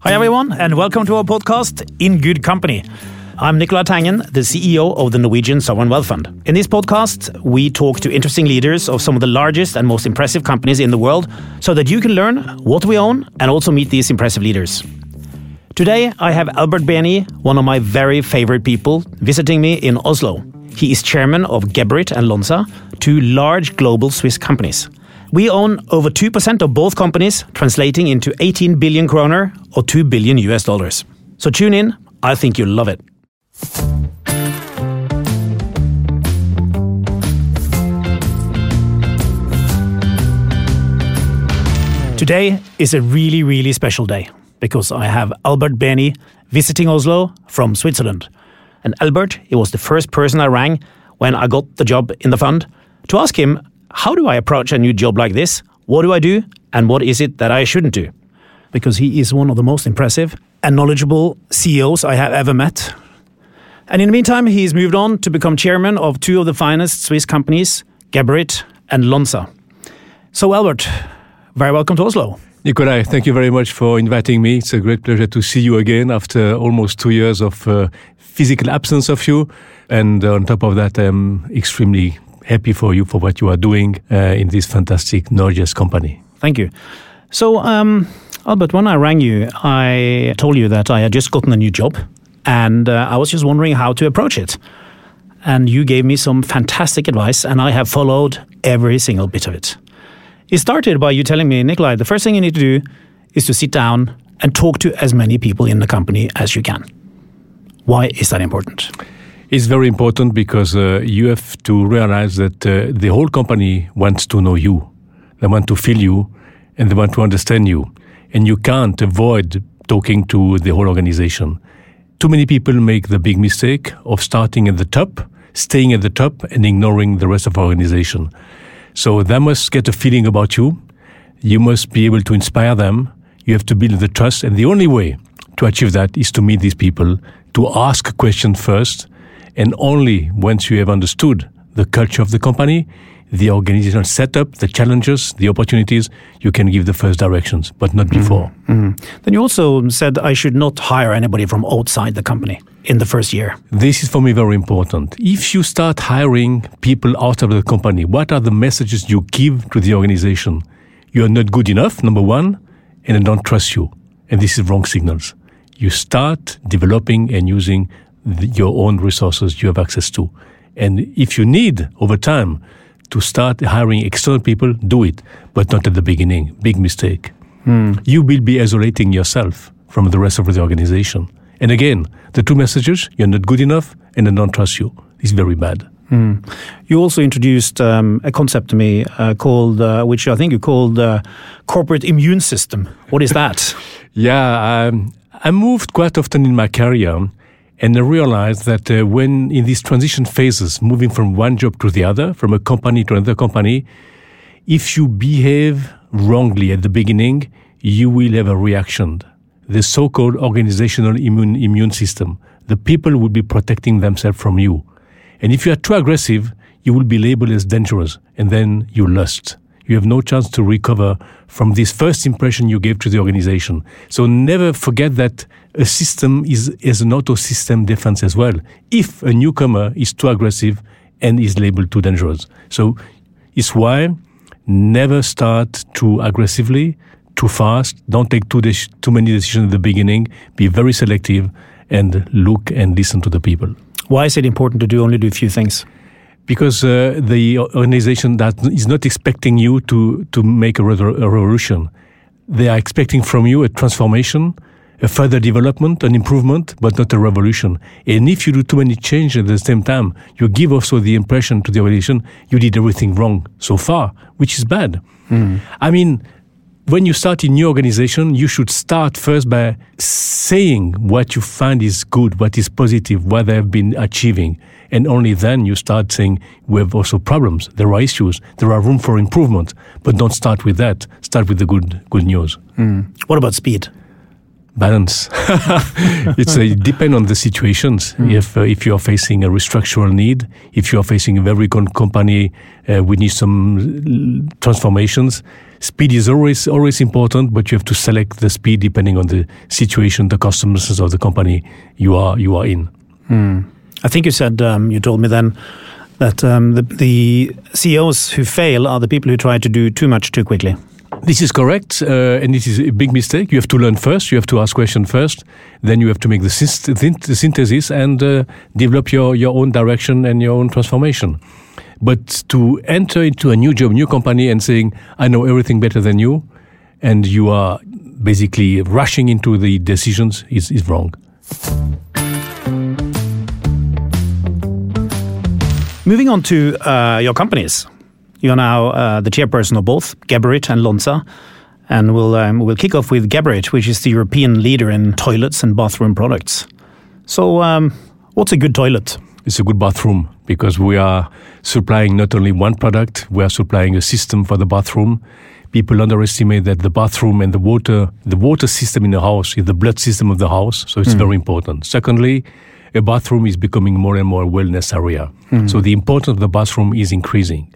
Hi, everyone, and welcome to our podcast, In Good Company. I'm Nicolai Tangen, the CEO of the Norwegian Sovereign Wealth Fund. In this podcast, we talk to interesting leaders of some of the largest and most impressive companies in the world so that you can learn what we own and also meet these impressive leaders. Today, I have Albert Baehny, one of my very favorite people, visiting me in Oslo. He is chairman of Geberit and Lonza, two large global Swiss companies. We own over 2% of both companies, translating into 18 billion kroner or 2 billion US dollars. So tune in, I think you'll love it. Today is a really, really special day because I have Albert Baehny visiting Oslo from Switzerland. And Albert, he was the first person I rang when I got the job in the fund to ask him how do I approach a new job like this? What do I do? And what is it that I shouldn't do? Because he is one of the most impressive and knowledgeable CEOs I have ever met. And in the meantime, he's moved on to become chairman of two of the finest Swiss companies, Geberit and Lonza. So, Albert, very welcome to Oslo. Nikolai, thank you very much for inviting me. It's a great pleasure to see you again after almost two years of uh, physical absence of you. And on top of that, I'm extremely happy for you for what you are doing uh, in this fantastic Norges company. Thank you. So, um, Albert, when I rang you, I told you that I had just gotten a new job and uh, I was just wondering how to approach it. And you gave me some fantastic advice, and I have followed every single bit of it. It started by you telling me, Nikolai, the first thing you need to do is to sit down and talk to as many people in the company as you can. Why is that important? It's very important because uh, you have to realize that uh, the whole company wants to know you. They want to feel you and they want to understand you. And you can't avoid talking to the whole organization. Too many people make the big mistake of starting at the top, staying at the top, and ignoring the rest of the organization. So they must get a feeling about you. You must be able to inspire them. You have to build the trust. And the only way to achieve that is to meet these people, to ask a question first, and only once you have understood the culture of the company, the organizational setup, the challenges, the opportunities, you can give the first directions, but not before. Mm-hmm. Mm-hmm. Then you also said I should not hire anybody from outside the company in the first year. This is for me very important. If you start hiring people out of the company, what are the messages you give to the organization? You are not good enough, number one, and I don't trust you. And this is wrong signals. You start developing and using the, your own resources you have access to. And if you need over time to start hiring external people, do it, but not at the beginning. Big mistake. Mm. You will be isolating yourself from the rest of the organization. And again, the two messages you're not good enough and I don't trust you is very bad. Mm. You also introduced um, a concept to me uh, called, uh, which I think you called uh, corporate immune system. What is that? yeah, um, I moved quite often in my career and I realized that uh, when in these transition phases, moving from one job to the other, from a company to another company, if you behave wrongly at the beginning, you will have a reaction. The so-called organizational immune, immune system. The people will be protecting themselves from you. And if you are too aggressive, you will be labeled as dangerous, and then you lust. You have no chance to recover from this first impression you gave to the organization. So never forget that a system is, is an auto system defense as well. If a newcomer is too aggressive and is labeled too dangerous. So it's why never start too aggressively, too fast. Don't take too, too many decisions at the beginning. Be very selective and look and listen to the people. Why is it important to do only do a few things? Because uh, the organization that is not expecting you to, to make a, re- a revolution. They are expecting from you a transformation, a further development, an improvement, but not a revolution. And if you do too many changes at the same time, you give also the impression to the organization you did everything wrong so far, which is bad. Mm. I mean, when you start a new organization, you should start first by saying what you find is good, what is positive, what they have been achieving. And only then you start saying we have also problems. There are issues. There are room for improvement. But don't start with that. Start with the good, good news. Mm. What about speed? Balance. it's a, it depends on the situations. Mm. If uh, if you are facing a restructural need, if you are facing a very good company, uh, we need some transformations. Speed is always always important, but you have to select the speed depending on the situation, the customers of the company you are you are in. Mm. I think you said um, you told me then that um, the, the CEOs who fail are the people who try to do too much too quickly. This is correct, uh, and this is a big mistake. You have to learn first. You have to ask questions first. Then you have to make the, the synthesis and uh, develop your, your own direction and your own transformation. But to enter into a new job, new company, and saying, "I know everything better than you," and you are basically rushing into the decisions is, is wrong. Moving on to uh, your companies. You're now uh, the chairperson of both, Geberit and Lonza. And we'll, um, we'll kick off with Geberit, which is the European leader in toilets and bathroom products. So, um, what's a good toilet? It's a good bathroom because we are supplying not only one product, we are supplying a system for the bathroom. People underestimate that the bathroom and the water, the water system in the house is the blood system of the house, so it's mm. very important. Secondly, a bathroom is becoming more and more a wellness area. Mm. So the importance of the bathroom is increasing.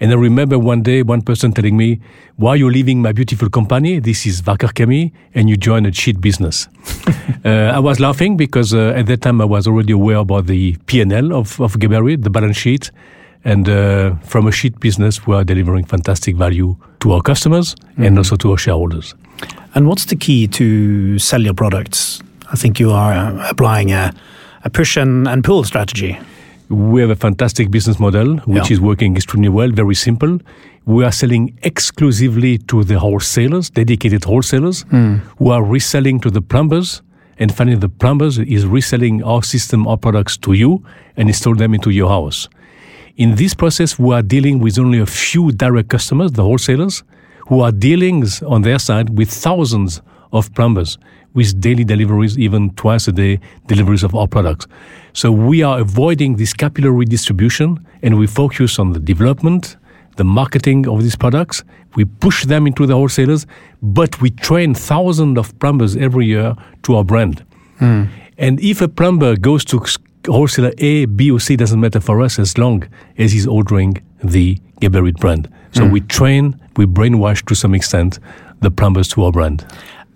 And I remember one day one person telling me, why are you leaving my beautiful company? This is Wacker Chemie and you join a sheet business. uh, I was laughing because uh, at that time I was already aware about the P&L of, of Geberit, the balance sheet. And uh, from a sheet business, we are delivering fantastic value to our customers mm-hmm. and also to our shareholders. And what's the key to sell your products? I think you are uh, applying a, a push and, and pull strategy. We have a fantastic business model which yeah. is working extremely well, very simple. We are selling exclusively to the wholesalers, dedicated wholesalers, mm. who are reselling to the plumbers. And finally, the plumbers is reselling our system, our products to you and install them into your house. In this process, we are dealing with only a few direct customers, the wholesalers, who are dealing on their side with thousands of plumbers with daily deliveries, even twice a day deliveries of our products. So we are avoiding this capillary distribution and we focus on the development, the marketing of these products. We push them into the wholesalers, but we train thousands of plumbers every year to our brand. Mm. And if a plumber goes to wholesaler A, B, or C, doesn't matter for us as long as he's ordering the Geberit brand. So mm. we train, we brainwash to some extent the plumbers to our brand.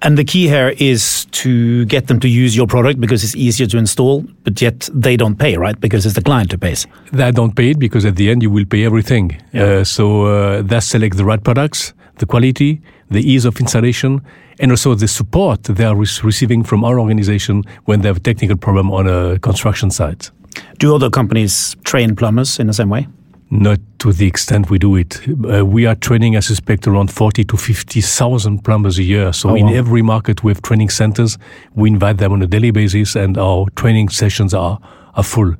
And the key here is to get them to use your product because it's easier to install, but yet they don't pay, right? Because it's the client who pays. They don't pay it because at the end you will pay everything. Yeah. Uh, so uh, they select the right products, the quality, the ease of installation, and also the support they are re receiving from our organization when they have a technical problem on a construction site. Do other companies train plumbers in the same way? Not to the extent we do it. Uh, we are training, I suspect, around 40 to 50,000 plumbers a year. So oh, in wow. every market we have training centers. We invite them on a daily basis and our training sessions are, are full.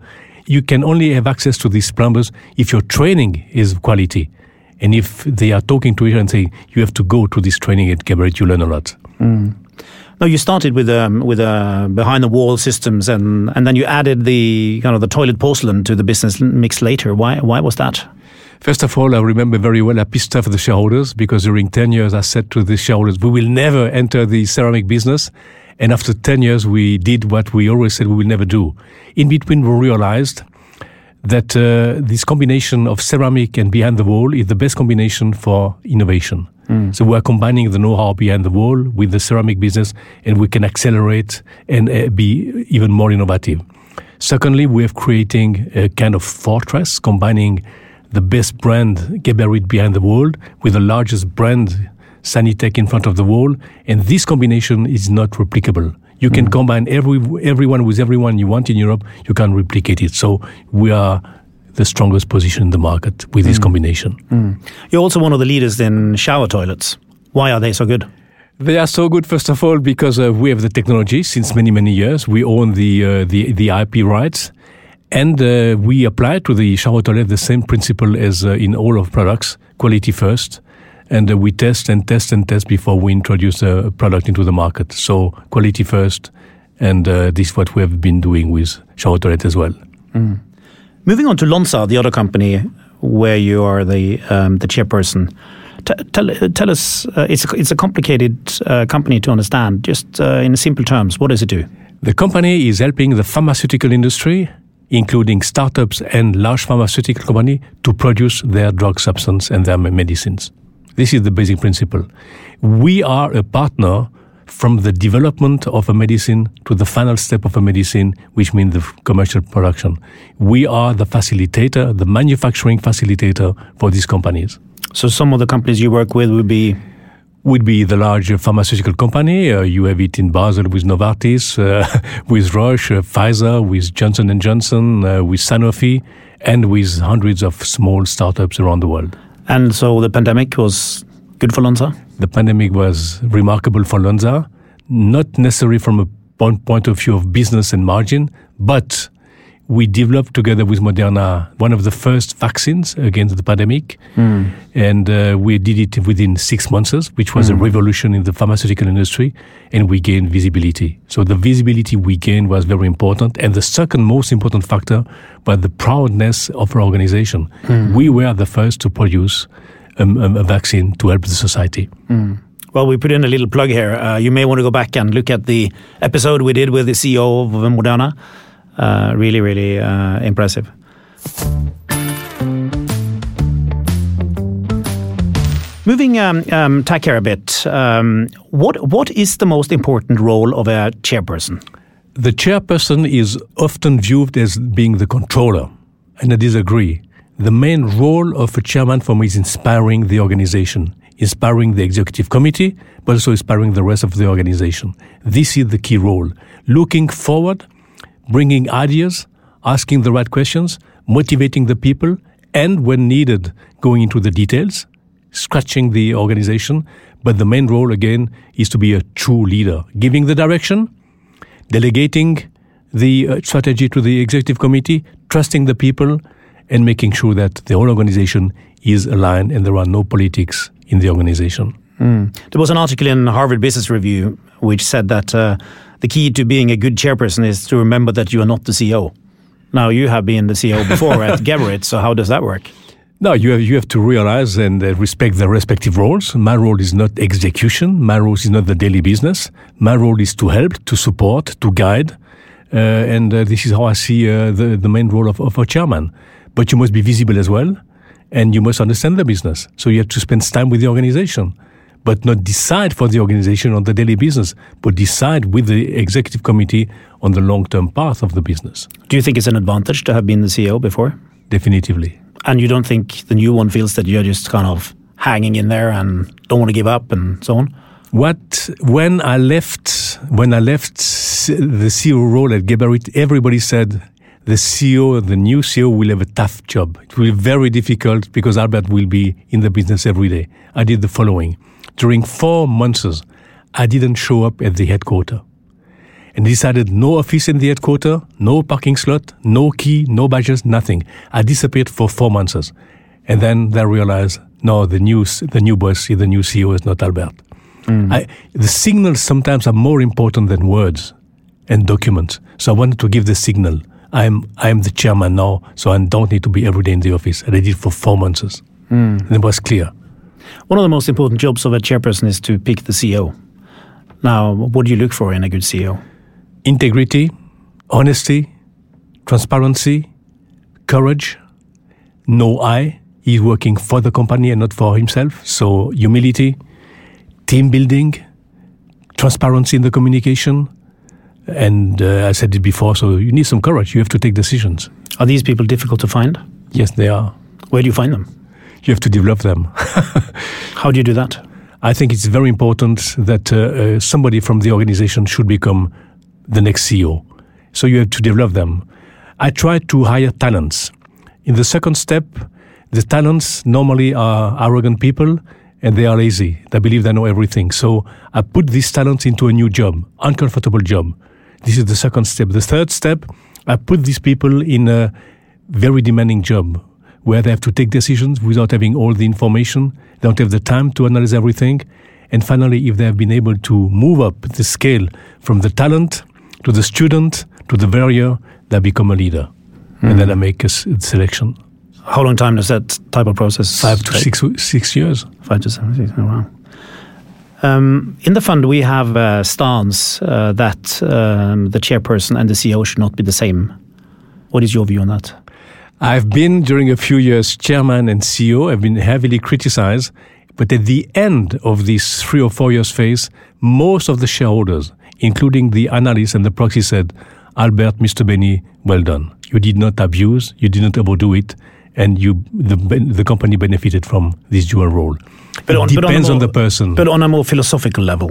You can only have access to these plumbers if your training is quality. And if they are talking to each other and saying, you have to go to this training at Geberit, you learn a lot. Mm. No, you started with um, with uh, behind the wall systems, and and then you added the kind of the toilet porcelain to the business mix later. Why why was that? First of all, I remember very well I pissed off the shareholders because during ten years I said to the shareholders, we will never enter the ceramic business. And after 10 years, we did what we always said we will never do. In between, we realized that uh, this combination of ceramic and behind the wall is the best combination for innovation. Mm. So we are combining the know-how behind the wall with the ceramic business, and we can accelerate and uh, be even more innovative. Secondly, we are creating a kind of fortress, combining the best brand Geberit behind the wall with the largest brand Sanitec in front of the wall, and this combination is not replicable. You can mm. combine every everyone with everyone you want in Europe. You can replicate it. So we are the strongest position in the market with this mm. combination. Mm. You're also one of the leaders in shower toilets. Why are they so good? They are so good, first of all, because uh, we have the technology since many, many years. We own the uh, the, the IP rights, and uh, we apply to the shower toilet the same principle as uh, in all of products: quality first, and uh, we test and test and test before we introduce a product into the market. So quality first, and uh, this is what we have been doing with toilet as well. Mm. Moving on to Lonza, the other company where you are the um, the chairperson. T- tell, tell us, uh, it's, it's a complicated uh, company to understand. Just uh, in simple terms, what does it do? The company is helping the pharmaceutical industry, including startups and large pharmaceutical company, to produce their drug substance and their medicines. This is the basic principle. We are a partner from the development of a medicine to the final step of a medicine, which means the commercial production. We are the facilitator, the manufacturing facilitator for these companies. So some of the companies you work with would be would be the large pharmaceutical company. Uh, you have it in Basel with Novartis, uh, with Roche, uh, Pfizer, with Johnson and Johnson, uh, with Sanofi, and with hundreds of small startups around the world. And so the pandemic was good for Lonza? The pandemic was remarkable for Lonza, not necessarily from a point, point of view of business and margin, but we developed together with Moderna one of the first vaccines against the pandemic, mm. and uh, we did it within six months, which was mm. a revolution in the pharmaceutical industry, and we gained visibility. So the visibility we gained was very important, and the second most important factor was the proudness of our organization. Mm. We were the first to produce a, a, vaccine to help the society. Mm. Well, we put in a little plug here. Uh, you may want to go back and look at the episode we did with the CEO of Moderna. Uh, really, really uh, impressive. Moving um, um, tack here a bit, um, what what is the most important role of a chairperson? The chairperson is often viewed as being the controller, and I disagree. The main role of a chairman for me is inspiring the organization, inspiring the executive committee, but also inspiring the rest of the organization. This is the key role. Looking forward bringing ideas, asking the right questions, motivating the people, and when needed, going into the details, scratching the organization. But the main role, again, is to be a true leader, giving the direction, delegating the uh, strategy to the executive committee, trusting the people, and making sure that the whole organization is aligned and there are no politics in the organization. Mm. There was an article in Harvard Business Review which said that uh, the key to being a good chairperson is to remember that you are not the CEO. Now, you have been the CEO before at Geberit, so how does that work? No, you have you have to realize and uh, respect the respective roles. My role is not execution. My role is not the daily business. My role is to help, to support, to guide, uh, and uh, this is how I see uh, the the main role of, of a chairman. But you must be visible as well, and you must understand the business. So you have to spend time with the organization but not decide for the organization on the daily business, but decide with the executive committee on the long term path of the business. Do you think it's an advantage to have been the CEO before? Definitively. And you don't think the new one feels that you're just kind of hanging in there and don't want to give up and so on? What when I left when I left the CEO role at Geberit, everybody said the CEO, the new CEO, will have a tough job. It will be very difficult because Albert will be in the business every day. I did the following. During four months, I didn't show up at the headquarters and decided no office in the headquarters, no parking slot, no key, no badges, nothing. I disappeared for four months. And then they realized, no, the new, the new boss, the new CEO is not Albert. Mm. I, the signals sometimes are more important than words and documents. So I wanted to give the signal. I'm, I'm the chairman now, so I don't need to be every day in the office. And I did it for four months. Mm. And it was clear. One of the most important jobs of a chairperson is to pick the CEO. Now, what do you look for in a good CEO? Integrity, honesty, transparency, courage, no I. He's working for the company and not for himself. So, humility, team building, transparency in the communication. And uh, I said it before, so you need some courage. You have to take decisions. Are these people difficult to find? Yes, they are. Where do you find them? You have to develop them. How do you do that? I think it's very important that uh, uh, somebody from the organization should become the next CEO. So you have to develop them. I try to hire talents. In the second step, the talents normally are arrogant people and they are lazy. They believe they know everything. So I put these talents into a new job, uncomfortable job. This is the second step. The third step, I put these people in a very demanding job where they have to take decisions without having all the information. They don't have the time to analyze everything. And finally, if they have been able to move up the scale from the talent to the student to the warrior, they become a leader. Mm. And then I make a selection. How long time does that type of process? Five to take? six six years. Five to seven. Six, oh, wow. Um, in the fund, we have a stance uh, that um, the chairperson and the CEO should not be the same. What is your view on that? I've been during a few years chairman and CEO. I've been heavily criticized, but at the end of this three or four years phase, most of the shareholders, including the analysts and the proxy, said, "Albert, Mr. Baehny, well done. You did not abuse, you did not overdo it, and you the the company benefited from this dual role." But it on- but on depends on, more- the person. But on a more philosophical level,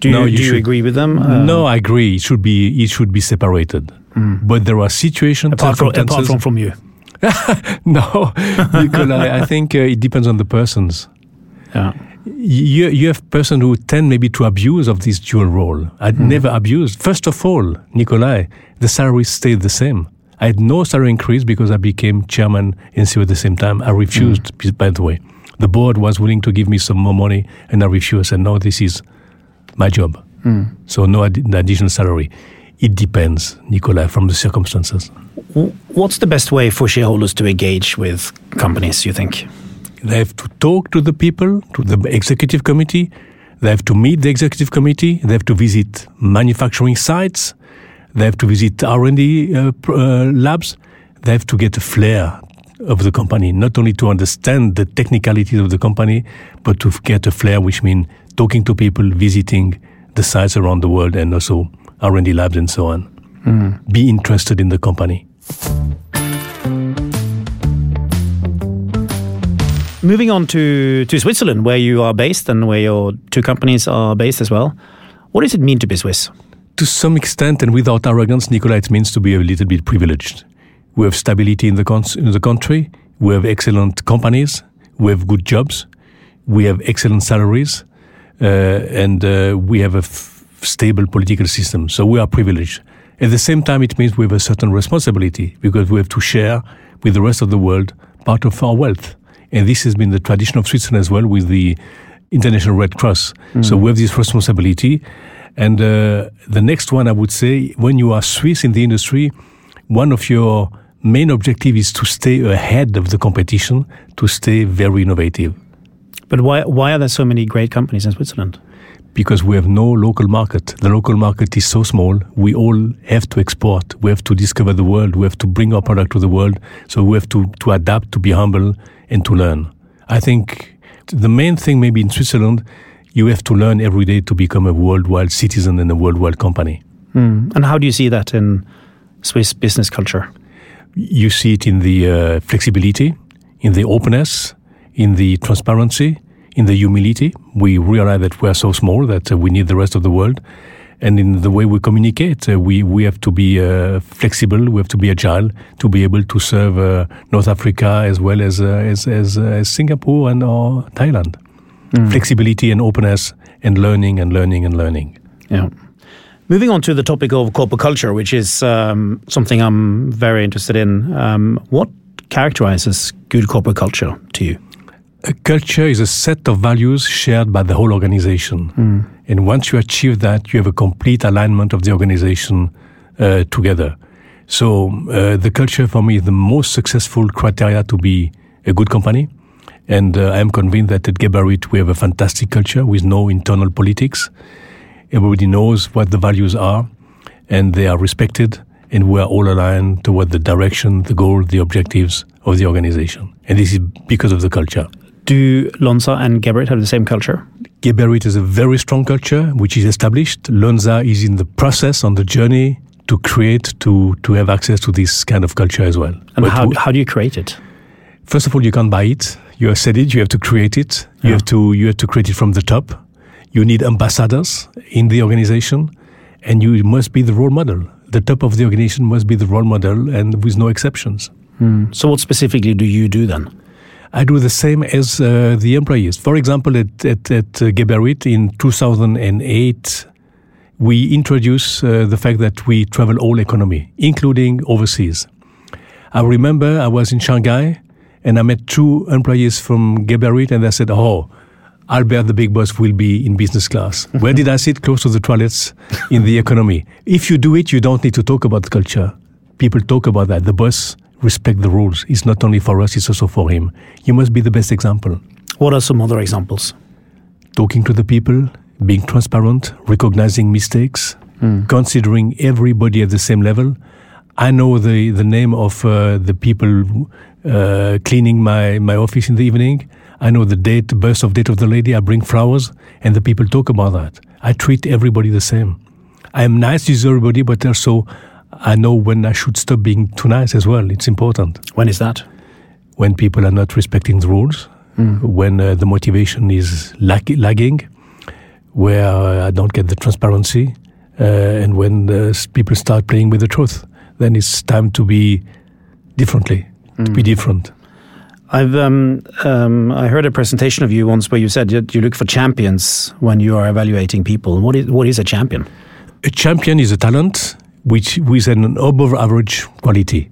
do you, No, you do you agree with them? Uh, no, I agree. It should be it should be separated. But there are situations, apart from, apart from from you. no, Nicola, I think uh, it depends on the persons. Yeah. You, you have person who tend maybe to abuse of this dual role. I'd hmm. never abused. First of all, Nikolai, the salary stayed the same. I had no salary increase because I became chairman and CEO at the same time. I refused, hmm. by the way. The board was willing to give me some more money, and I refused. And now this is my job. Hmm. So no addi- additional salary. It depends, Nikolai, from the circumstances. What's the best way for shareholders to engage with companies? You think? They have to talk to the people, to the executive committee. They have to meet the executive committee. They have to visit manufacturing sites. They have to visit R&D uh, uh, labs. They have to get a flair of the company, not only to understand the technicalities of the company, but to get a flair, which means talking to people, visiting the sites around the world, and also R&D labs and so on. Be interested in the company. Moving on to, to Switzerland, where you are based and where your two companies are based as well. What does it mean to be Swiss? to some extent and without arrogance, Nicola, it means to be a little bit privileged. We have stability in the, cons- in the country. We have excellent companies. We have good jobs. We have excellent salaries. Uh, and uh, we have a f- stable political system. So we are privileged. At the same time, it means we have a certain responsibility because we have to share with the rest of the world part of our wealth. And this has been the tradition of Switzerland as well with the International Red Cross. So we have this responsibility. And uh, the next one, I would say, when you are Swiss in the industry, one of your main objective is to stay ahead of the competition, to stay very innovative, But why why are there so many great companies in Switzerland? Because we have no local market. The local market is so small. We all have to export. We have to discover the world. We have to bring our product to the world. So we have to, to adapt, to be humble, and to learn. I think the main thing, maybe in Switzerland, you have to learn every day to become a worldwide citizen and a worldwide company. Hmm. And how do you see that in Swiss business culture? you see it in the uh, flexibility, in the openness, in the transparency, in the humility. We realize that we are so small that uh, we need the rest of the world. And in the way we communicate, uh, we, we have to be uh, flexible, we have to be agile to be able to serve uh, North Africa as well as, uh, as, as, uh, as Singapore and or Thailand. Flexibility and openness and learning and learning and learning. Yeah. Moving on to the topic of corporate culture, which is um, something I'm very interested in. Um, what characterizes good corporate culture to you? A culture is a set of values shared by the whole organization. And once you achieve that, you have a complete alignment of the organization uh, together. So uh, the culture for me is the most successful criteria to be a good company. And uh, I am convinced that at Geberit we have a fantastic culture with no internal politics. Everybody knows what the values are, and they are respected, and we are all aligned toward the direction, the goal, the objectives of the organization. And this is because of the culture. Do Lonza and Geberit have the same culture? Geberit is a very strong culture which is established. Lonza is in the process, on the journey to create, to, to have access to this kind of culture as well. And But how, how do you create it? First of all, you can't buy it. You have said it. You have to create it. You Yeah. have to you have to create it from the top. You need ambassadors in the organization, and you must be the role model. The top of the organization must be the role model, and with no exceptions. Hmm. So, what specifically do you do then? I do the same as uh, the employees. For example, at, at, at Geberit in 2008, we introduced uh, the fact that we travel all economy, including overseas. I remember I was in Shanghai and I met two employees from Geberit and they said, oh, Albert, the big boss, will be in business class. Where did I sit? Close to the toilets in the economy. If you do it, you don't need to talk about culture. People talk about that. The boss respect the rules. It's not only for us, it's also for him. You must be the best example. What are some other examples? Talking to the people, being transparent, recognizing mistakes, mm. considering everybody at the same level. I know the, the name of uh, the people uh, cleaning my, my office in the evening. I know the date, birth of date of the lady. I bring flowers, and the people talk about that. I treat everybody the same. I am nice to everybody, but also I know when I should stop being too nice as well. It's important. When is that? When people are not respecting the rules, mm. when uh, the motivation is lag- lagging, where uh, I don't get the transparency, uh, and when uh, people start playing with the truth, then it's time to be differently, mm. to be hmm. different. I've um, um, I heard a presentation of you once where you said you look for champions when you are evaluating people. What is what is a champion? A champion is a talent which with an above average quality.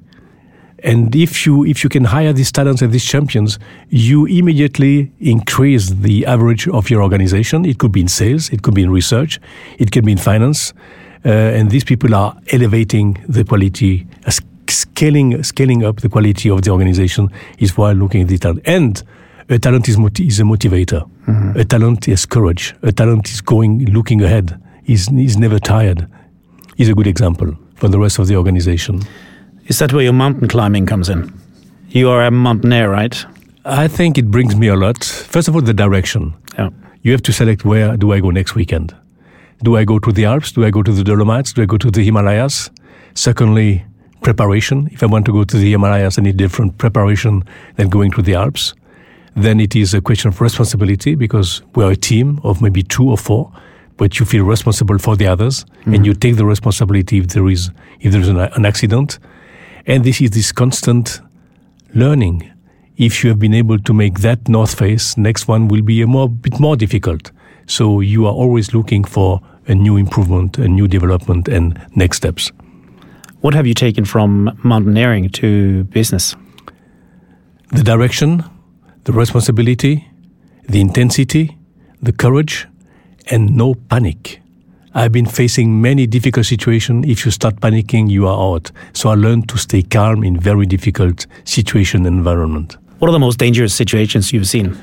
And if you if you can hire these talents and these champions, you immediately increase the average of your organization. It could be in sales, it could be in research, it can be in finance, uh, and these people are elevating the quality, uh, scaling scaling up the quality of the organization. Is while looking at the talent. And a talent is, is a motivator. Mm-hmm. A talent is courage. A talent is going looking ahead. Is is never tired is a good example for the rest of the organization. Is that where your mountain climbing comes in? You are a mountaineer, right? I think it brings me a lot. First of all, the direction. Yeah. You have to select where do I go next weekend. Do I go to the Alps? Do I go to the Dolomites? Do I go to the Himalayas? Secondly, preparation. If I want to go to the Himalayas, I need different preparation than going to the Alps. Then it is a question of responsibility because we are a team of maybe two or four but you feel responsible for the others mm-hmm. and you take the responsibility if there is if there is an, an accident. And this is this constant learning. If you have been able to make that north face next one will be a more bit more difficult. So you are always looking for a new improvement a new development and next steps. What have you taken from mountaineering to business? The direction the responsibility the intensity the courage and no panic. I've been facing many difficult situations. If you start panicking, you are out. So I learned to stay calm in very difficult situation and environment. What are the most dangerous situations you've seen?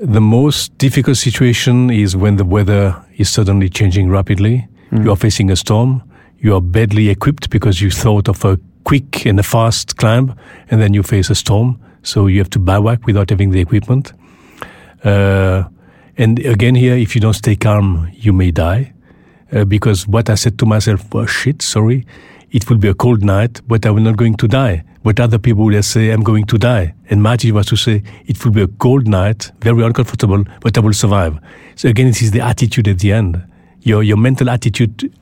The most difficult situation is when the weather is suddenly changing rapidly. Mm. You are facing a storm. You are badly equipped because you thought of a quick and a fast climb, and then you face a storm. So you have to bivouac without having the equipment. Uh, and again, here, if you don't stay calm, you may die. Uh, because what I said to myself, oh, shit, sorry, it will be a cold night, but I'm not going to die. But other people will say, I'm going to die. And my attitude was to say, it will be a cold night, very uncomfortable, but I will survive. So again, it is the attitude at the end, your, your mental attitude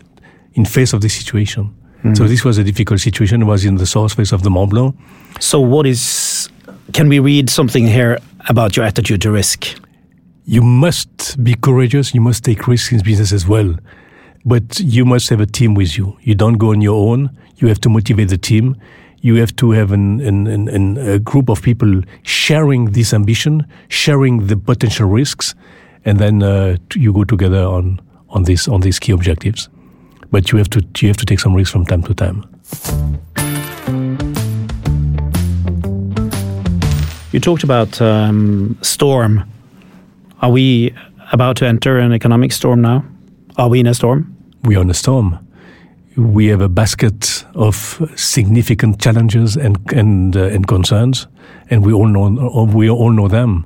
in face of the situation. Mm. So this was a difficult situation. It was in the source face of the Mont Blanc. So what is, can we read something here about your attitude to risk? You must be courageous. You must take risks in business as well. But you must have a team with you. You don't go on your own. You have to motivate the team. You have to have an, an, an, a group of people sharing this ambition, sharing the potential risks, and then uh, you go together on, on, this, on these key objectives. But you have to, you have to take some risks from time to time. You talked about um, Storm are we about to enter an economic storm now? Are we in a storm? We are in a storm. We have a basket of significant challenges and and uh, and concerns, and we all know we all know them.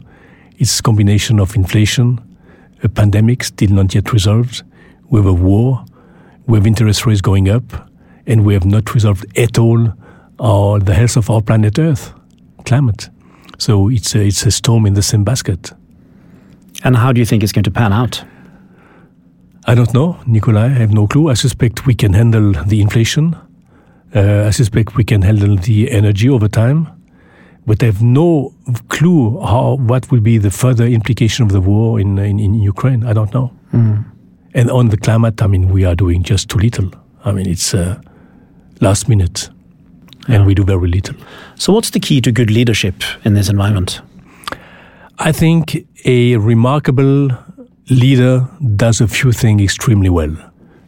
It's a combination of inflation, a pandemic still not yet resolved, we have a war, we have interest rates going up, and we have not resolved at all our, the health of our planet Earth, climate. So it's a, it's a storm in the same basket. And how do you think it's going to pan out? I don't know, Nikolai. I have no clue. I suspect we can handle the inflation. Uh, I suspect we can handle the energy over time. But I have no clue how what will be the further implication of the war in in, in Ukraine. I don't know. Mm. And on the climate, I mean, we are doing just too little. I mean, it's uh, last minute, and yeah. we do very little. So, what's the key to good leadership in this environment? I think a remarkable leader does a few things extremely well.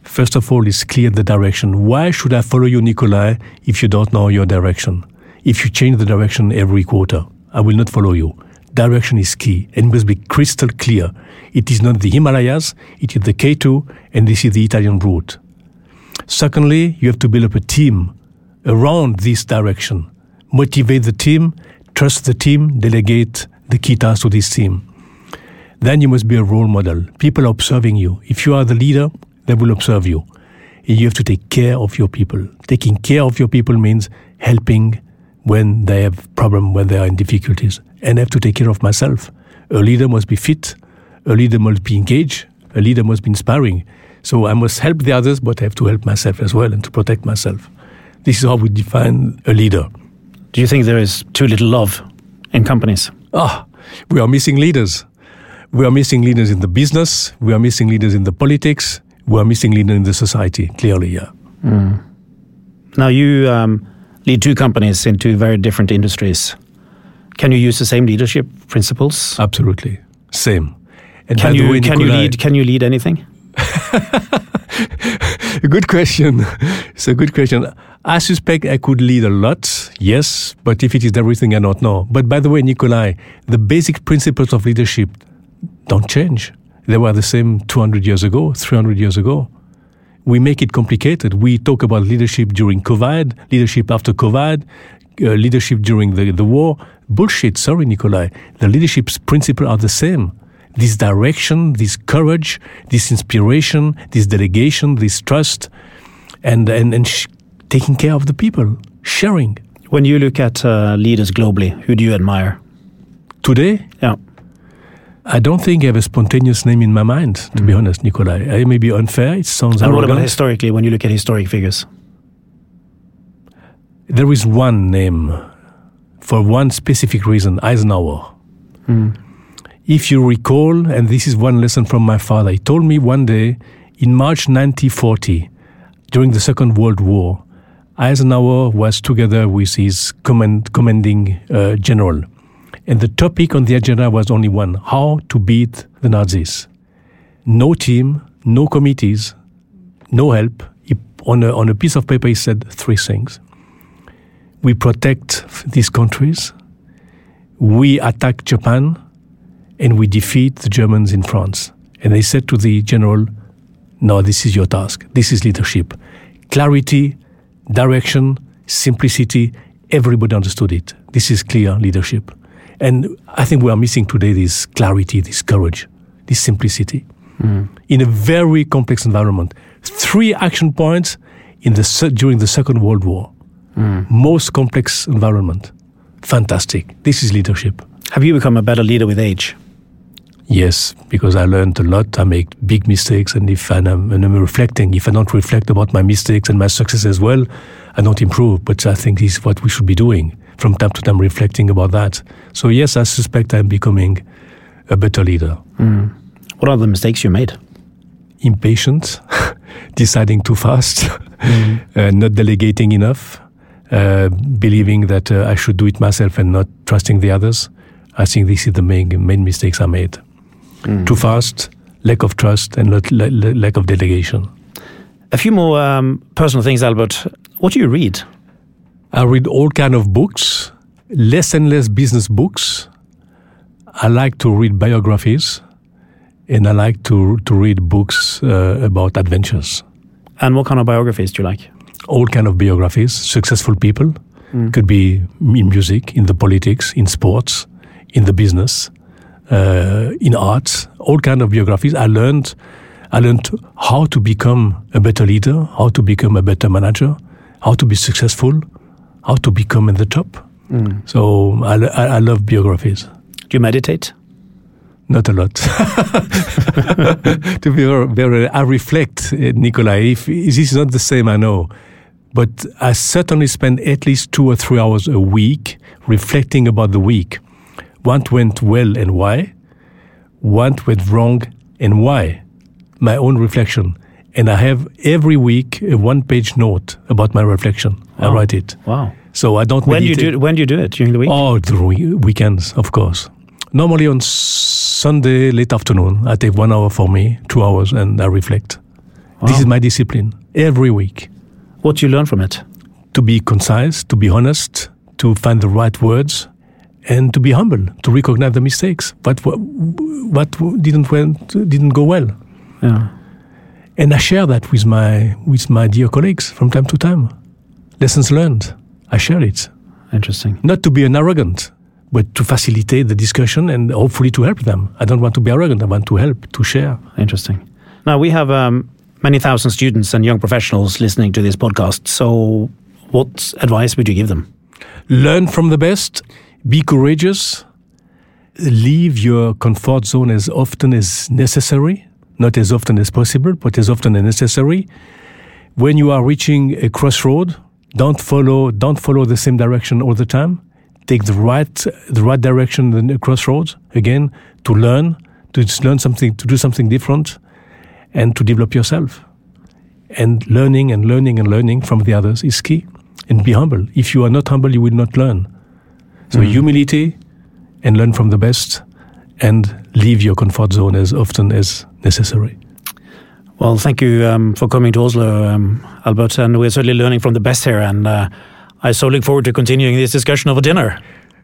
First of all, is clear the direction. Why should I follow you, Nikolai, if you don't know your direction? if you change the direction every quarter. I will not follow you. Direction is key and must be crystal clear. It is not the Himalayas, it is the K2, and this is the Italian route. Secondly, you have to build up a team around this direction. Motivate the team, trust the team, delegate the key task to this team. Then you must be a role model. People are observing you. If you are the leader, they will observe you. You have to take care of your people. Taking care of your people means helping when they have problem, when they are in difficulties. And I have to take care of myself. A leader must be fit. A leader must be engaged. A leader must be inspiring. So I must help the others, but I have to help myself as well and to protect myself. This is how we define a leader. Do you think there is too little love in companies? Ah, we are missing leaders. We are missing leaders in the business. We are missing leaders in the politics. We are missing leaders in the society. Clearly, yeah. Mm. Now you um, lead two companies in two very different industries. Can you use the same leadership principles? Absolutely, same. And can you way, can you lead can you lead anything? good question. It's a good question. I suspect I could lead a lot, yes, but if it is everything, I don't know. But by the way, Nikolai, the basic principles of leadership don't change. They were the same 200 years ago, 300 years ago. We make it complicated. We talk about leadership during COVID, leadership after COVID, uh, leadership during the, the war. Bullshit, sorry, Nikolai. The leadership's principles are the same this direction, this courage, this inspiration, this delegation, this trust, and and, and sh- taking care of the people, sharing. When you look at uh, leaders globally, who do you admire? Today, yeah. I don't think I have a spontaneous name in my mind, to mm. be honest, Nikolai. I may be unfair. It sounds. And arrogant. what about historically? When you look at historic figures, there is one name for one specific reason: Eisenhower. Mm. If you recall, and this is one lesson from my father, he told me one day in March 1940, during the Second World War, Eisenhower was together with his command, commanding uh, general. And the topic on the agenda was only one how to beat the Nazis. No team, no committees, no help. He, on, a, on a piece of paper, he said three things. We protect these countries, we attack Japan, and we defeat the Germans in France. And they said to the general, No, this is your task. This is leadership. Clarity, direction, simplicity, everybody understood it. This is clear leadership. And I think we are missing today this clarity, this courage, this simplicity mm. in a very complex environment. Three action points in the, during the Second World War. Mm. Most complex environment. Fantastic. This is leadership. Have you become a better leader with age? Yes, because I learned a lot. I make big mistakes, and if I'm, and I'm reflecting, if I don't reflect about my mistakes and my success as well, I don't improve. But I think this is what we should be doing from time to time, reflecting about that. So yes, I suspect I'm becoming a better leader. Mm. What are the mistakes you made? Impatient, deciding too fast, mm. uh, not delegating enough, uh, believing that uh, I should do it myself and not trusting the others. I think this is the main main mistakes I made mm. too fast, lack of trust, and lack of delegation. A few more um, personal things, Albert. What do you read? I read all kind of books, less and less business books. I like to read biographies, and I like to to read books uh, about adventures. And what kind of biographies do you like? All kind of biographies, successful people. Mm. Could be in music, in the politics, in sports, in the business uh, in arts, all kind of biographies. I learned, I learned how to become a better leader, how to become a better manager, how to be successful, how to become in the top. Mm. So I, I, I love biographies. Do you meditate? Not a lot. to be very, I reflect, uh, Nikolai. If this is not the same, I know, but I certainly spend at least two or three hours a week reflecting about the week what went well and why, what went wrong and why, my own reflection. And I have every week a one page note about my reflection. Wow. I write it. Wow. So I don't when do you do It, when do you do it during the week? Oh, during weekends, of course. Normally on Sunday late afternoon, I take one hour for me, two hours, and I reflect. Wow. This is my discipline every week. What do you learn from it? To be concise, to be honest, to find the right words, and to be humble, to recognize the mistakes. What what, didn't went didn't go well. Yeah. And I share that with my with my dear colleagues from time to time. Lessons learned. I share it. Interesting. Not to be an arrogant, but to facilitate the discussion and hopefully to help them. I don't want to be arrogant. I want to help, to share. Interesting. Now we have um, many thousand students and young professionals listening to this podcast. So, what advice would you give them? Learn from the best. Be courageous. Leave your comfort zone as often as necessary not as often as possible, but as often as necessary. When you are reaching a crossroad, don't follow don't follow the same direction all the time. Take the right the right direction the crossroads again to learn, to learn something, to do something different, and to develop yourself. And learning and learning and learning from the others is key. And be humble. If you are not humble, you will not learn. So mm. humility and learn from the best and leave your comfort zone as often as necessary. Well, thank you um, for coming to Oslo, um, Albert, and we're certainly learning from the best here. And uh, I so look forward to continuing this discussion over dinner.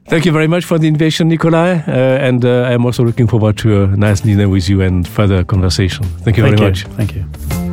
Thank you very much for the invitation, Nicolai, uh, and uh, I'm also looking forward to a nice dinner with you and further conversation. Thank you thank very you. much. Thank you.